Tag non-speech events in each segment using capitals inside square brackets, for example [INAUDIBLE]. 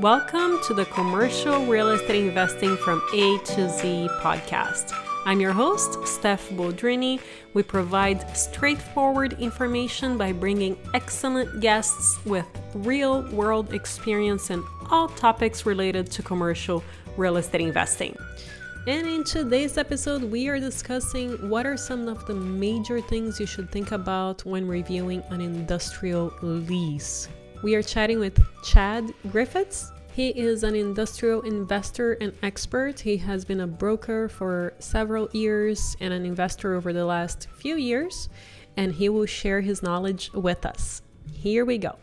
Welcome to the Commercial Real Estate Investing from A to Z podcast. I'm your host, Steph Boldrini. We provide straightforward information by bringing excellent guests with real world experience in all topics related to commercial real estate investing. And in today's episode, we are discussing what are some of the major things you should think about when reviewing an industrial lease. We are chatting with Chad Griffiths. He is an industrial investor and expert. He has been a broker for several years and an investor over the last few years, and he will share his knowledge with us. Here we go.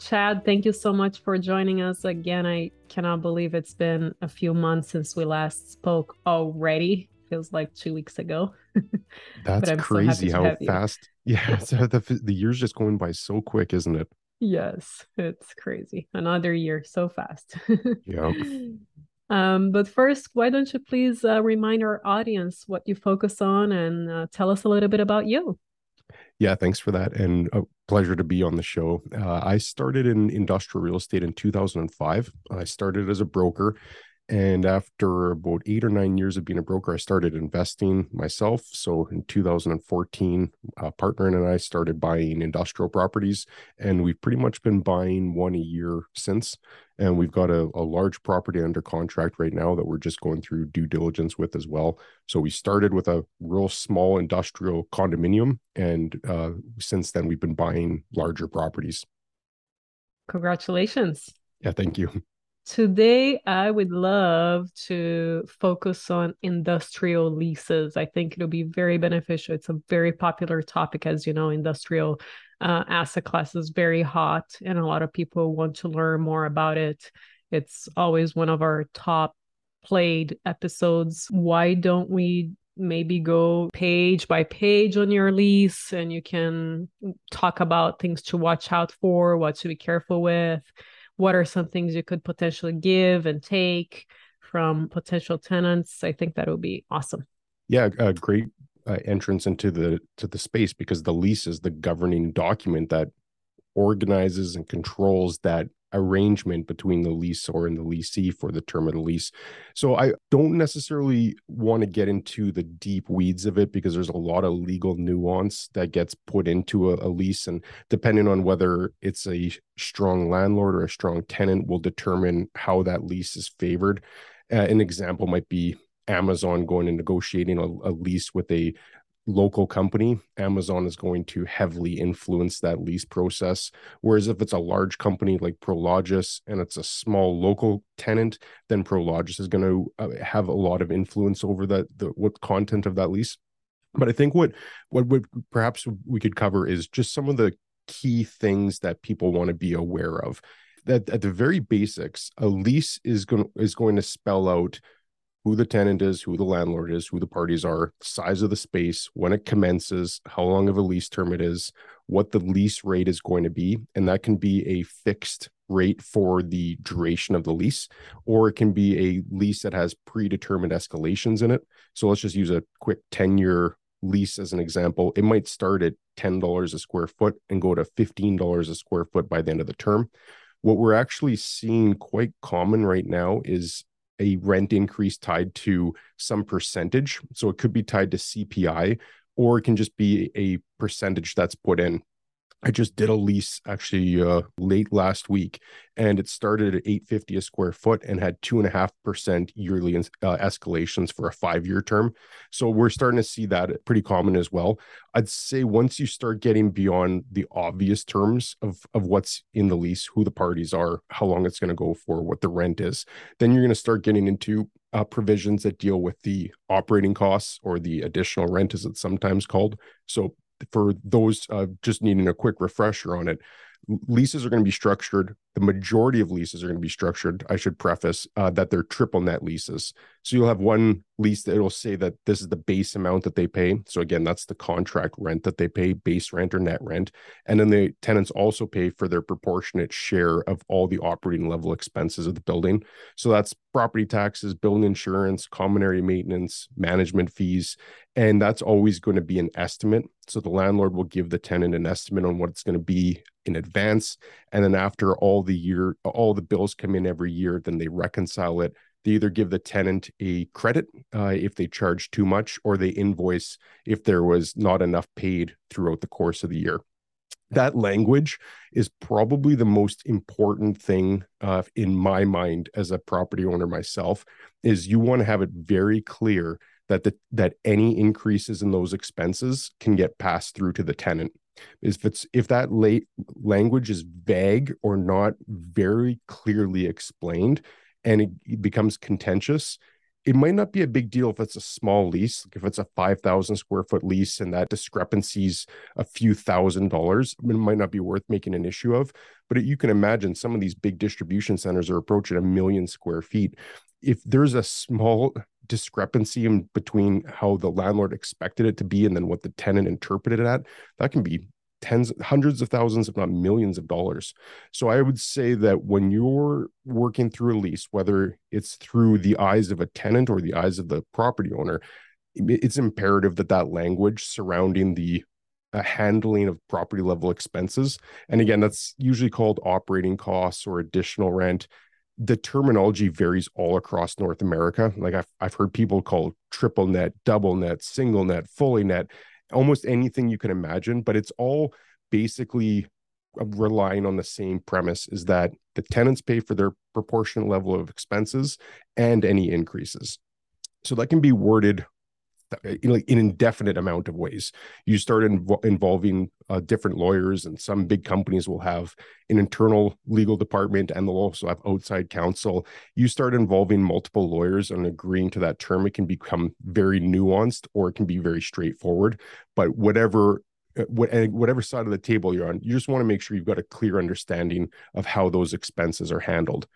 Chad, thank you so much for joining us again. I cannot believe it's been a few months since we last spoke already. Feels like two weeks ago. [LAUGHS] That's crazy so how fast. [LAUGHS] Yeah, so the the year's just going by so quick, isn't it? Yes, it's crazy. Another year so fast. yeah. [LAUGHS] Um, but first, why don't you please uh, remind our audience what you focus on and uh, tell us a little bit about you? Yeah, thanks for that. And a pleasure to be on the show. Uh, I started in industrial real estate in 2005. I started as a broker and after about eight or nine years of being a broker, I started investing myself. So in 2014, a partner and I started buying industrial properties, and we've pretty much been buying one a year since. And we've got a, a large property under contract right now that we're just going through due diligence with as well. So we started with a real small industrial condominium, and uh, since then, we've been buying larger properties. Congratulations. Yeah, thank you. Today, I would love to focus on industrial leases. I think it'll be very beneficial. It's a very popular topic, as you know, industrial uh, asset class is very hot, and a lot of people want to learn more about it. It's always one of our top played episodes. Why don't we maybe go page by page on your lease and you can talk about things to watch out for, what to be careful with? What are some things you could potentially give and take from potential tenants? I think that would be awesome. Yeah a great uh, entrance into the to the space because the lease is the governing document that organizes and controls that arrangement between the lessor and the lessee for the term of the lease. So I don't necessarily want to get into the deep weeds of it because there's a lot of legal nuance that gets put into a, a lease. And depending on whether it's a strong landlord or a strong tenant, will determine how that lease is favored. Uh, an example might be Amazon going and negotiating a, a lease with a local company, Amazon is going to heavily influence that lease process. Whereas if it's a large company like Prologis and it's a small local tenant, then Prologis is going to uh, have a lot of influence over the, the what content of that lease. But I think what what would perhaps we could cover is just some of the key things that people want to be aware of. That at the very basics, a lease is going is going to spell out who the tenant is, who the landlord is, who the parties are, size of the space, when it commences, how long of a lease term it is, what the lease rate is going to be. And that can be a fixed rate for the duration of the lease, or it can be a lease that has predetermined escalations in it. So let's just use a quick 10 year lease as an example. It might start at $10 a square foot and go to $15 a square foot by the end of the term. What we're actually seeing quite common right now is a rent increase tied to some percentage. So it could be tied to CPI, or it can just be a percentage that's put in. I just did a lease actually uh, late last week, and it started at 850 a square foot and had two and a half percent yearly uh, escalations for a five year term. So we're starting to see that pretty common as well. I'd say once you start getting beyond the obvious terms of of what's in the lease, who the parties are, how long it's going to go for, what the rent is, then you're going to start getting into uh, provisions that deal with the operating costs or the additional rent, as it's sometimes called. So for those uh, just needing a quick refresher on it, leases are going to be structured. The majority of leases are going to be structured. I should preface uh, that they're triple net leases. So you'll have one lease that it'll say that this is the base amount that they pay. So again, that's the contract rent that they pay, base rent or net rent. And then the tenants also pay for their proportionate share of all the operating level expenses of the building. So that's property taxes, building insurance, common area maintenance, management fees. And that's always going to be an estimate. So the landlord will give the tenant an estimate on what it's going to be in advance. And then after all the year all the bills come in every year then they reconcile it. They either give the tenant a credit uh, if they charge too much or they invoice if there was not enough paid throughout the course of the year. That language is probably the most important thing uh, in my mind as a property owner myself is you want to have it very clear that the that any increases in those expenses can get passed through to the tenant if it's if that late language is vague or not very clearly explained and it, becomes contentious it might not be a big deal if it's a small lease, like if it's a 5,000 square foot lease and that discrepancy's a few thousand dollars, it might not be worth making an issue of. But you can imagine some of these big distribution centers are approaching a million square feet. If there's a small discrepancy in between how the landlord expected it to be and then what the tenant interpreted it at, that can be tens, hundreds of thousands, if not millions of dollars. So I would say that when you're working through a lease, whether it's through the eyes of a tenant or the eyes of the property owner, it's imperative that that language surrounding the uh, handling of property level expenses, and again, that's usually called operating costs or additional rent. The terminology varies all across North America. Like I've, I've heard people call triple net, double net, single net, fully net almost anything you can imagine, but it's all basically uh, relying on the same premise is that the tenants pay for their proportionate level of expenses and any increases. So that can be worded in like an indefinite amount of ways. You start inv- involving uh, different lawyers, and some big companies will have an internal legal department, and they'll also have outside counsel. You start involving multiple lawyers and agreeing to that term, it can become very nuanced, or it can be very straightforward. But whatever uh, whatever side of the table you're on, you just want to make sure you've got a clear understanding of how those expenses are handled.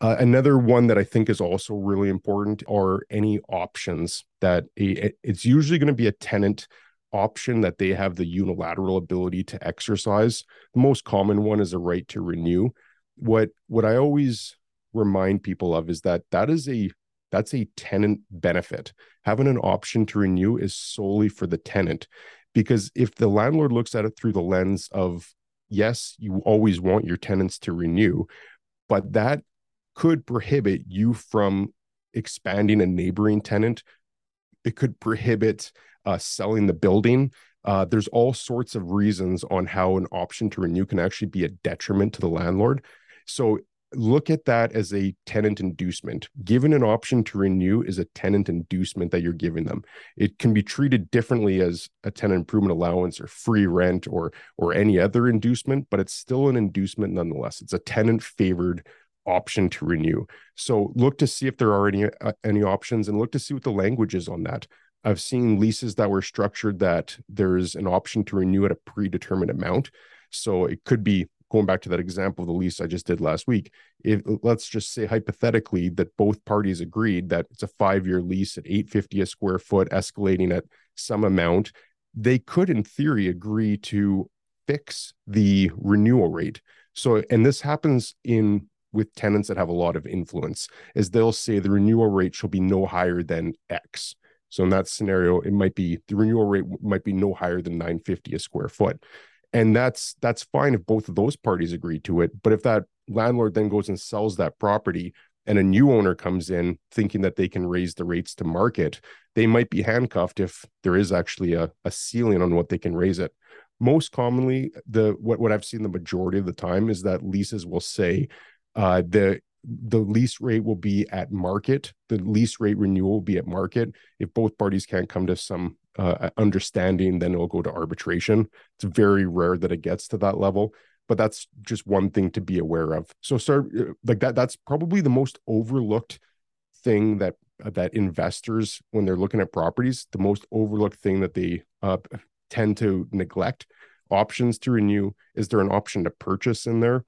Uh, another one that I think is also really important are any options that a, it's usually going to be a tenant option that they have the unilateral ability to exercise. The most common one is a right to renew. What what I always remind people of is that that is a that's a tenant benefit. Having an option to renew is solely for the tenant because if the landlord looks at it through the lens of yes, you always want your tenants to renew, but that could prohibit you from expanding a neighboring tenant. It could prohibit uh, selling the building. Uh, there's all sorts of reasons on how an option to renew can actually be a detriment to the landlord. So look at that as a tenant inducement. Given an option to renew is a tenant inducement that you're giving them. It can be treated differently as a tenant improvement allowance or free rent or or any other inducement, but it's still an inducement nonetheless. It's a tenant favored option to renew. So look to see if there are any uh, any options and look to see what the language is on that. I've seen leases that were structured that there's an option to renew at a predetermined amount. So it could be going back to that example of the lease I just did last week. If let's just say hypothetically that both parties agreed that it's a five-year lease at 850 a square foot, escalating at some amount, they could in theory agree to fix the renewal rate. So, and this happens in with tenants that have a lot of influence is they'll say the renewal rate shall be no higher than X. So in that scenario, it might be the renewal rate might be no higher than 950 a square foot. And that's that's fine if both of those parties agree to it. But if that landlord then goes and sells that property and a new owner comes in thinking that they can raise the rates to market, they might be handcuffed if there is actually a, a ceiling on what they can raise it. Most commonly, the what, what I've seen the majority of the time is that leases will say uh, the the lease rate will be at market. The lease rate renewal will be at market. If both parties can't come to some uh, understanding, then it'll go to arbitration. It's very rare that it gets to that level, but that's just one thing to be aware of. So, start uh, like that. That's probably the most overlooked thing that uh, that investors, when they're looking at properties, the most overlooked thing that they uh, tend to neglect. Options to renew. Is there an option to purchase in there?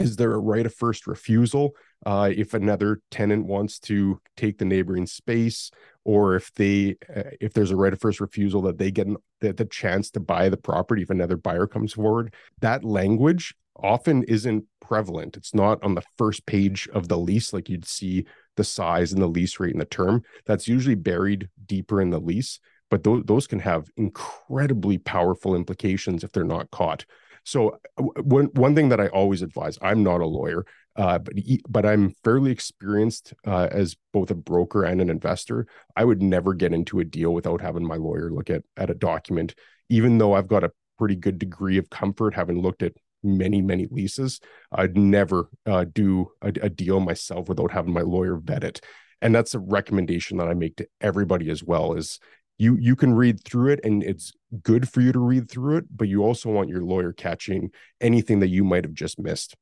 Is there a right of first refusal uh, if another tenant wants to take the neighboring space? Or if they uh, if there's a right of first refusal that they get the, the chance to buy the property if another buyer comes forward? That language often isn't prevalent. It's not on the first page of the lease like you'd see the size and the lease rate and the term. That's usually buried deeper in the lease but those can have incredibly powerful implications if they're not caught So one one thing that I always advise, I'm not a lawyer, uh, but but I'm fairly experienced uh, as both a broker and an investor. I would never get into a deal without having my lawyer look at at a document, even though I've got a pretty good degree of comfort having looked at many many leases. I'd never uh, do a, a deal myself without having my lawyer vet it, and that's a recommendation that I make to everybody as well. Is you you can read through it and it's good for you to read through it but you also want your lawyer catching anything that you might have just missed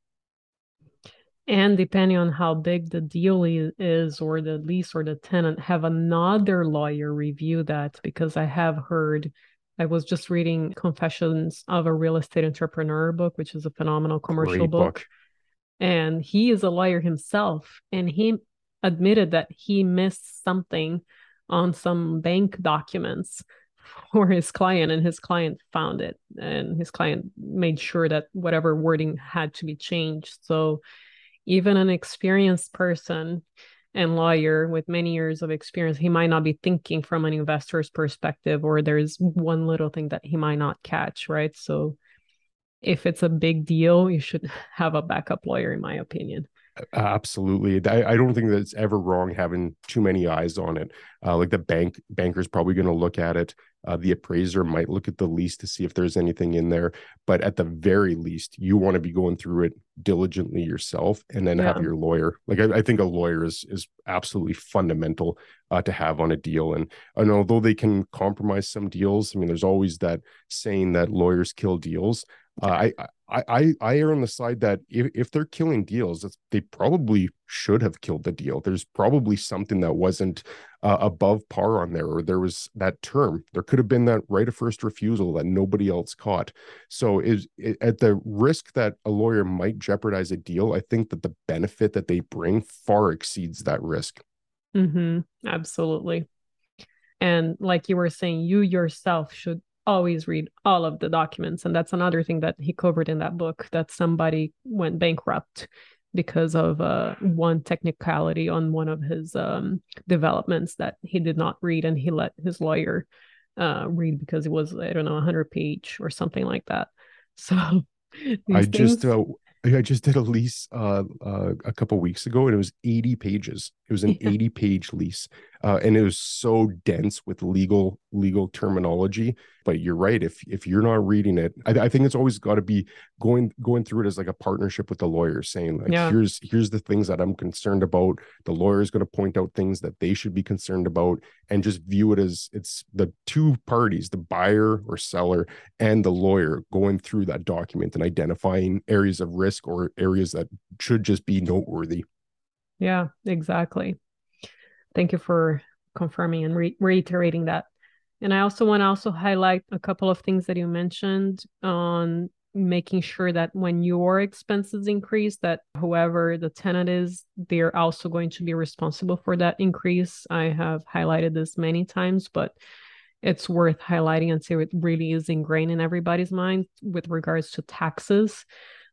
and depending on how big the deal is or the lease or the tenant have another lawyer review that because i have heard i was just reading confessions of a real estate entrepreneur book which is a phenomenal commercial book. book and he is a lawyer himself and he admitted that he missed something on some bank documents for his client and his client found it and his client made sure that whatever wording had to be changed. So even an experienced person and lawyer with many years of experience he might not be thinking from an investor's perspective or there's one little thing that he might not catch right? So if it's a big deal you should [LAUGHS] have a backup lawyer in my opinion Absolutely. I, I, don't think that it's ever wrong having too many eyes on it. Uh, like the bank banker's probably going to look at it. Uh, the appraiser might look at the lease to see if there's anything in there. But at the very least, you want to be going through it diligently yourself and then yeah. have your lawyer. Like I, I, think a lawyer is is absolutely fundamental uh, to have on a deal. And and although they can compromise some deals, I mean, there's always that saying that lawyers kill deals. Uh, I, I I I err on the side that if, if they're killing deals, they probably should have killed the deal. There's probably something that wasn't uh, above par on there, or there was that term. There could have been that right of first refusal that nobody else caught. So is at the risk that a lawyer might jeopardize a deal, I think that the benefit that they bring far exceeds that risk. Mm-hmm. Absolutely. And like you were saying, you yourself should always read all of the documents. And that's another thing that he covered in that book that somebody went bankrupt because of uh, one technicality on one of his um, developments that he did not read and he let his lawyer uh, read because it was, I don't know, 100 page or something like that. [LAUGHS] So I things... just uh, I just did a lease uh, uh, a couple weeks ago, and it was 80 pages. It was an [LAUGHS] yeah. 80 page lease, uh, and it was so dense with legal legal terminology. But you're right. If if you're not reading it, I, I think it's always got to be going going through it as like a partnership with the lawyer, saying like, yeah. here's here's the things that I'm concerned about. The lawyer is going to point out things that they should be concerned about, and just view it as it's the two parties, the buyer or seller, and the lawyer going through that document and identifying areas of risk or areas that should just be noteworthy. Yeah, exactly. Thank you for confirming and re- reiterating that. And I also want to also highlight a couple of things that you mentioned on making sure that when your expenses increase that whoever the tenant is they're also going to be responsible for that increase. I have highlighted this many times but it's worth highlighting until it really is ingrained in everybody's mind with regards to taxes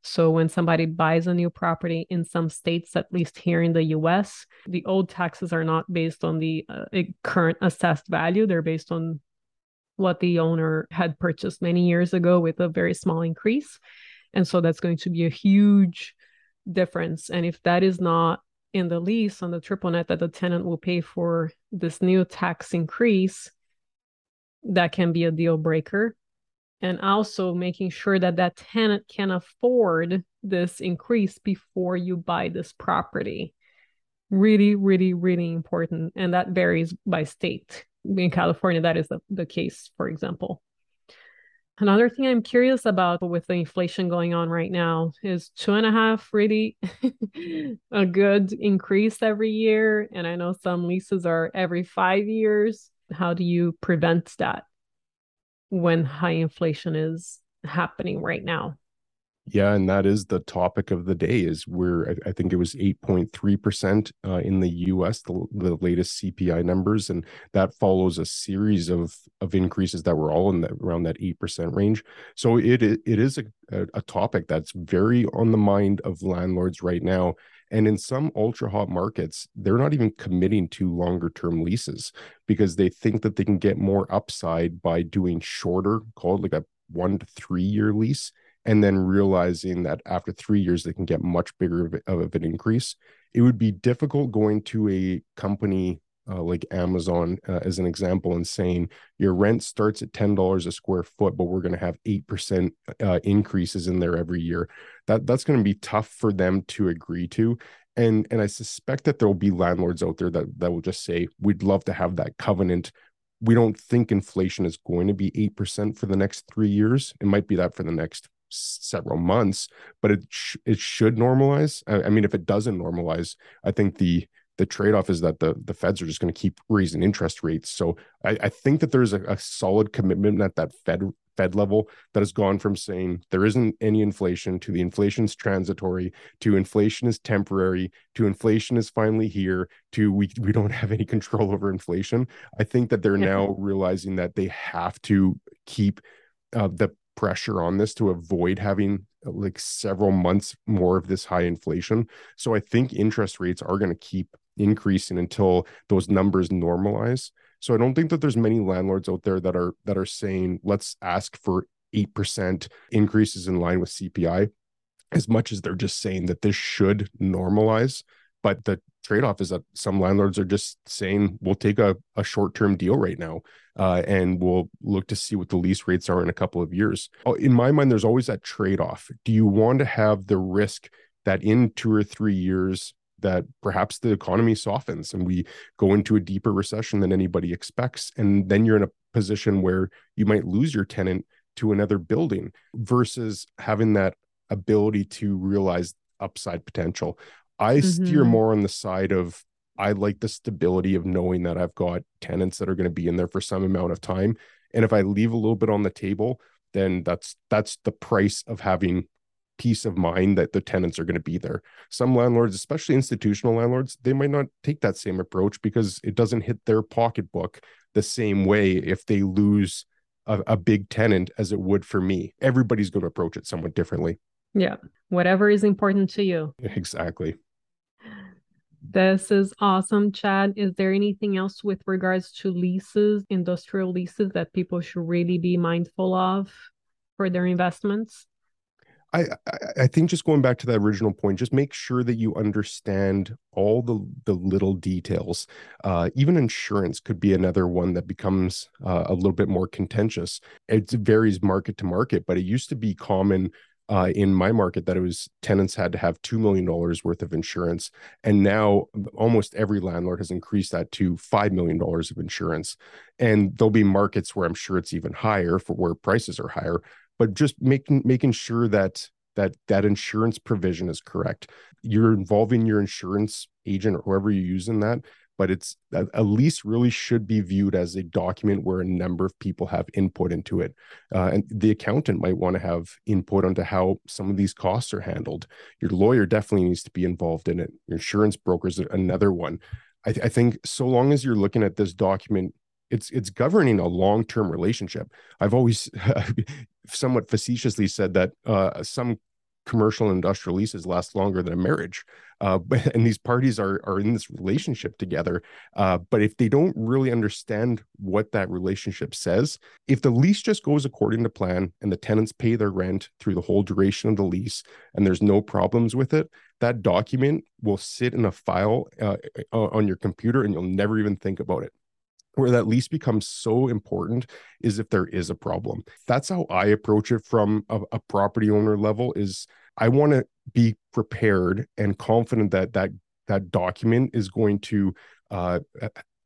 so when somebody buys a new property in some states, at least here in the US, the old taxes are not based on the uh, current assessed value. They're based on what the owner had purchased many years ago with a very small increase. And so that's going to be a huge difference. And if that is not in the lease on the triple net that the tenant will pay for this new tax increase, that can be a deal breaker and also making sure that that tenant can afford this increase before you buy this property. Really really really important and that varies by state. In california that is the, the case for example. Another thing i'm curious about with the inflation going on right now is two and a half really [LAUGHS] a good increase every year and i know some leases are every five years. How do you prevent that when high inflation is happening right now. Yeah, and that is the topic of the day. Is where I, think it was eight point three percent uh, in the U.S. The, the latest CPI numbers, and that follows a series of of increases that were all in that around that eight percent range. So it it is a, a topic that's very on the mind of landlords right now. And in some ultra hot markets, they're not even committing to longer term leases because they think that they can get more upside by doing shorter, called like a one to three year lease and then realizing that after three years they can get much bigger of, of an increase. It would be difficult going to a company uh, like Amazon uh, as an example and saying your rent starts at $10 a square foot, but we're going to have 8% uh, increases in there every year. That that's going to be tough for them to agree to. And and I suspect that there will be landlords out there that that will just say we'd love to have that covenant. We don't think inflation is going to be 8% for the next 3 years. It might be that for the next several months, but it sh- it should normalize. I, I mean if it doesn't normalize, I think the the trade-off is that the the feds are just going to keep raising interest rates so i, I think that there's a, a, solid commitment at that fed fed level that has gone from saying there isn't any inflation to the inflation's transitory to inflation is temporary to inflation is finally here to we, we don't have any control over inflation i think that they're yeah. now realizing that they have to keep uh, the pressure on this to avoid having like several months more of this high inflation. So I think interest rates are going to keep increasing until those numbers normalize. So I don't think that there's many landlords out there that are that are saying let's ask for 8% increases in line with CPI as much as they're just saying that this should normalize but the trade-off is that some landlords are just saying we'll take a, a short-term deal right now uh, and we'll look to see what the lease rates are in a couple of years oh, in my mind there's always that trade-off do you want to have the risk that in two or three years that perhaps the economy softens and we go into a deeper recession than anybody expects and then you're in a position where you might lose your tenant to another building versus having that ability to realize upside potential I mm-hmm. steer more on the side of I like the stability of knowing that I've got tenants that are going to be in there for some amount of time. And if I leave a little bit on the table, then that's that's the price of having peace of mind that the tenants are going to be there. Some landlords, especially institutional landlords, they might not take that same approach because it doesn't hit their pocketbook the same way if they lose a, a big tenant as it would for me. Everybody's going to approach it somewhat differently. Yeah. Whatever is important to you. Exactly. This is awesome, Chad. Is there anything else with regards to leases, industrial leases that people should really be mindful of for their investments? I, I think just going back to that original point, just make sure that you understand all the the little details. Uh, even insurance could be another one that becomes uh, a little bit more contentious. It varies market to market, but it used to be common uh, in my market that it was tenants had to have $2 million worth of insurance. And now almost every landlord has increased that to $5 million of insurance. And there'll be markets where I'm sure it's even higher for where prices are higher, but just making, making sure that that that insurance provision is correct. You're involving your insurance agent or whoever you use in that but it's a lease really should be viewed as a document where a number of people have input into it. Uh, and the accountant might want to have input onto how some of these costs are handled. Your lawyer definitely needs to be involved in it. Your insurance broker is another one. I, th- I think so long as you're looking at this document it's it's governing a long-term relationship. I've always [LAUGHS] somewhat facetiously said that uh, some commercial and industrial leases last longer than a marriage. Uh, [LAUGHS] and these parties are are in this relationship together. Uh, but if they don't really understand what that relationship says, if the lease just goes according to plan and the tenants pay their rent through the whole duration of the lease and there's no problems with it, that document will sit in a file uh, on your computer and you'll never even think about it where that lease becomes so important is if there is a problem. That's how I approach it from a, a property owner level is I want to be prepared and confident that that that document is going to uh,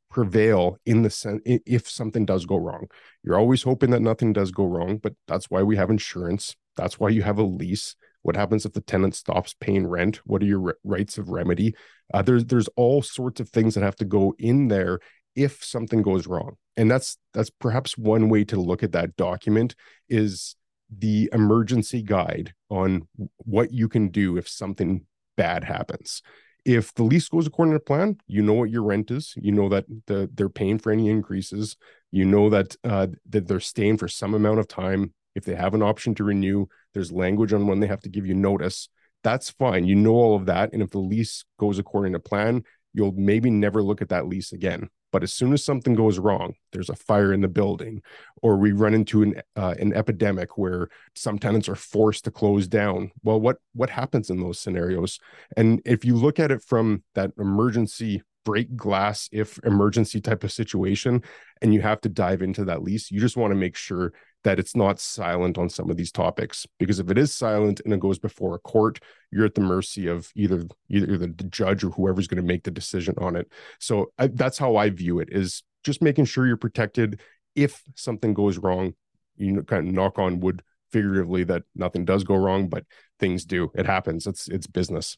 prevail in the sense if something does go wrong. You're always hoping that nothing does go wrong, but that's why we have insurance. That's why you have a lease. What happens if the tenant stops paying rent? What are your rights of remedy? Uh, there's there's all sorts of things that have to go in there if something goes wrong. And that's that's perhaps one way to look at that document is the emergency guide on what you can do if something bad happens. If the lease goes according to plan you know what your rent is. You know that the, they're paying for any increases. You know that uh, that they're staying for some amount of time. If they have an option to renew there's language on when they have to give you notice. That's fine. You know all of that. And if the lease goes according to plan you'll maybe never look at that lease again But as soon as something goes wrong, there's a fire in the building, or we run into an uh, an epidemic where some tenants are forced to close down. Well, what what happens in those scenarios? And if you look at it from that emergency break glass if emergency type of situation and you have to dive into that lease you just want to make sure that it's not silent on some of these topics because if it is silent and it goes before a court you're at the mercy of either either the judge or whoever's going to make the decision on it. So I, that's how i view it is just making sure you're protected. If something goes wrong you know kind of knock on wood figuratively that nothing does go wrong but things do. It happens. It's it's business.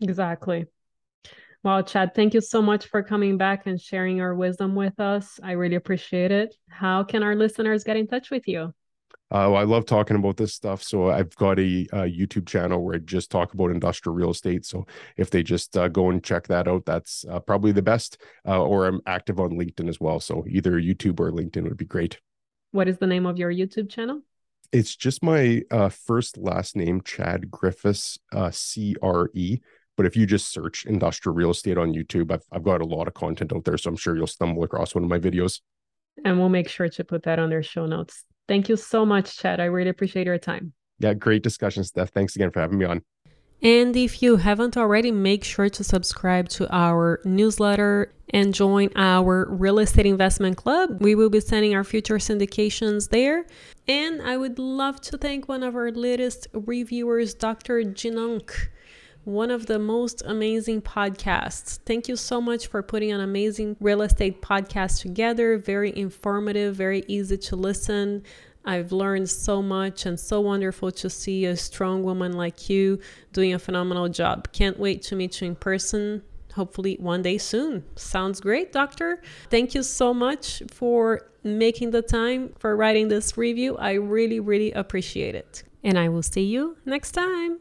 Exactly Wow, Chad, thank you so much for coming back and sharing your wisdom with us. I really appreciate it. How can our listeners get in touch with you? Uh, I love talking about this stuff. So I've got a, a, YouTube channel where I just talk about industrial real estate. So if they just uh, go and check that out, that's uh, probably the best. Uh, or I'm active on LinkedIn as well. So either YouTube or LinkedIn would be great. What is the name of your YouTube channel? It's just my uh, first last name, Chad Griffiths, uh, C R E. But if you just search industrial real estate on YouTube, I've, I've got a lot of content out there. So I'm sure you'll stumble across one of my videos. And we'll make sure to put that on their show notes. Thank you so much, Chad. I really appreciate your time. Yeah, great discussion, Steph. Thanks again for having me on. And if you haven't already, make sure to subscribe to our newsletter and join our real estate investment club. We will be sending our future syndications there. And I would love to thank one of our latest reviewers, Dr. Jinunk one of the most amazing podcasts. Thank you so much for putting an amazing real estate podcast together. Very informative, very easy to listen. I've learned so much and so wonderful to see a strong woman like you doing a phenomenal job. Can't wait to meet you in person. Hopefully, one day soon. Sounds great, Doctor. Thank you so much for making the time for writing this review. I really, really appreciate it. And I will see you next time.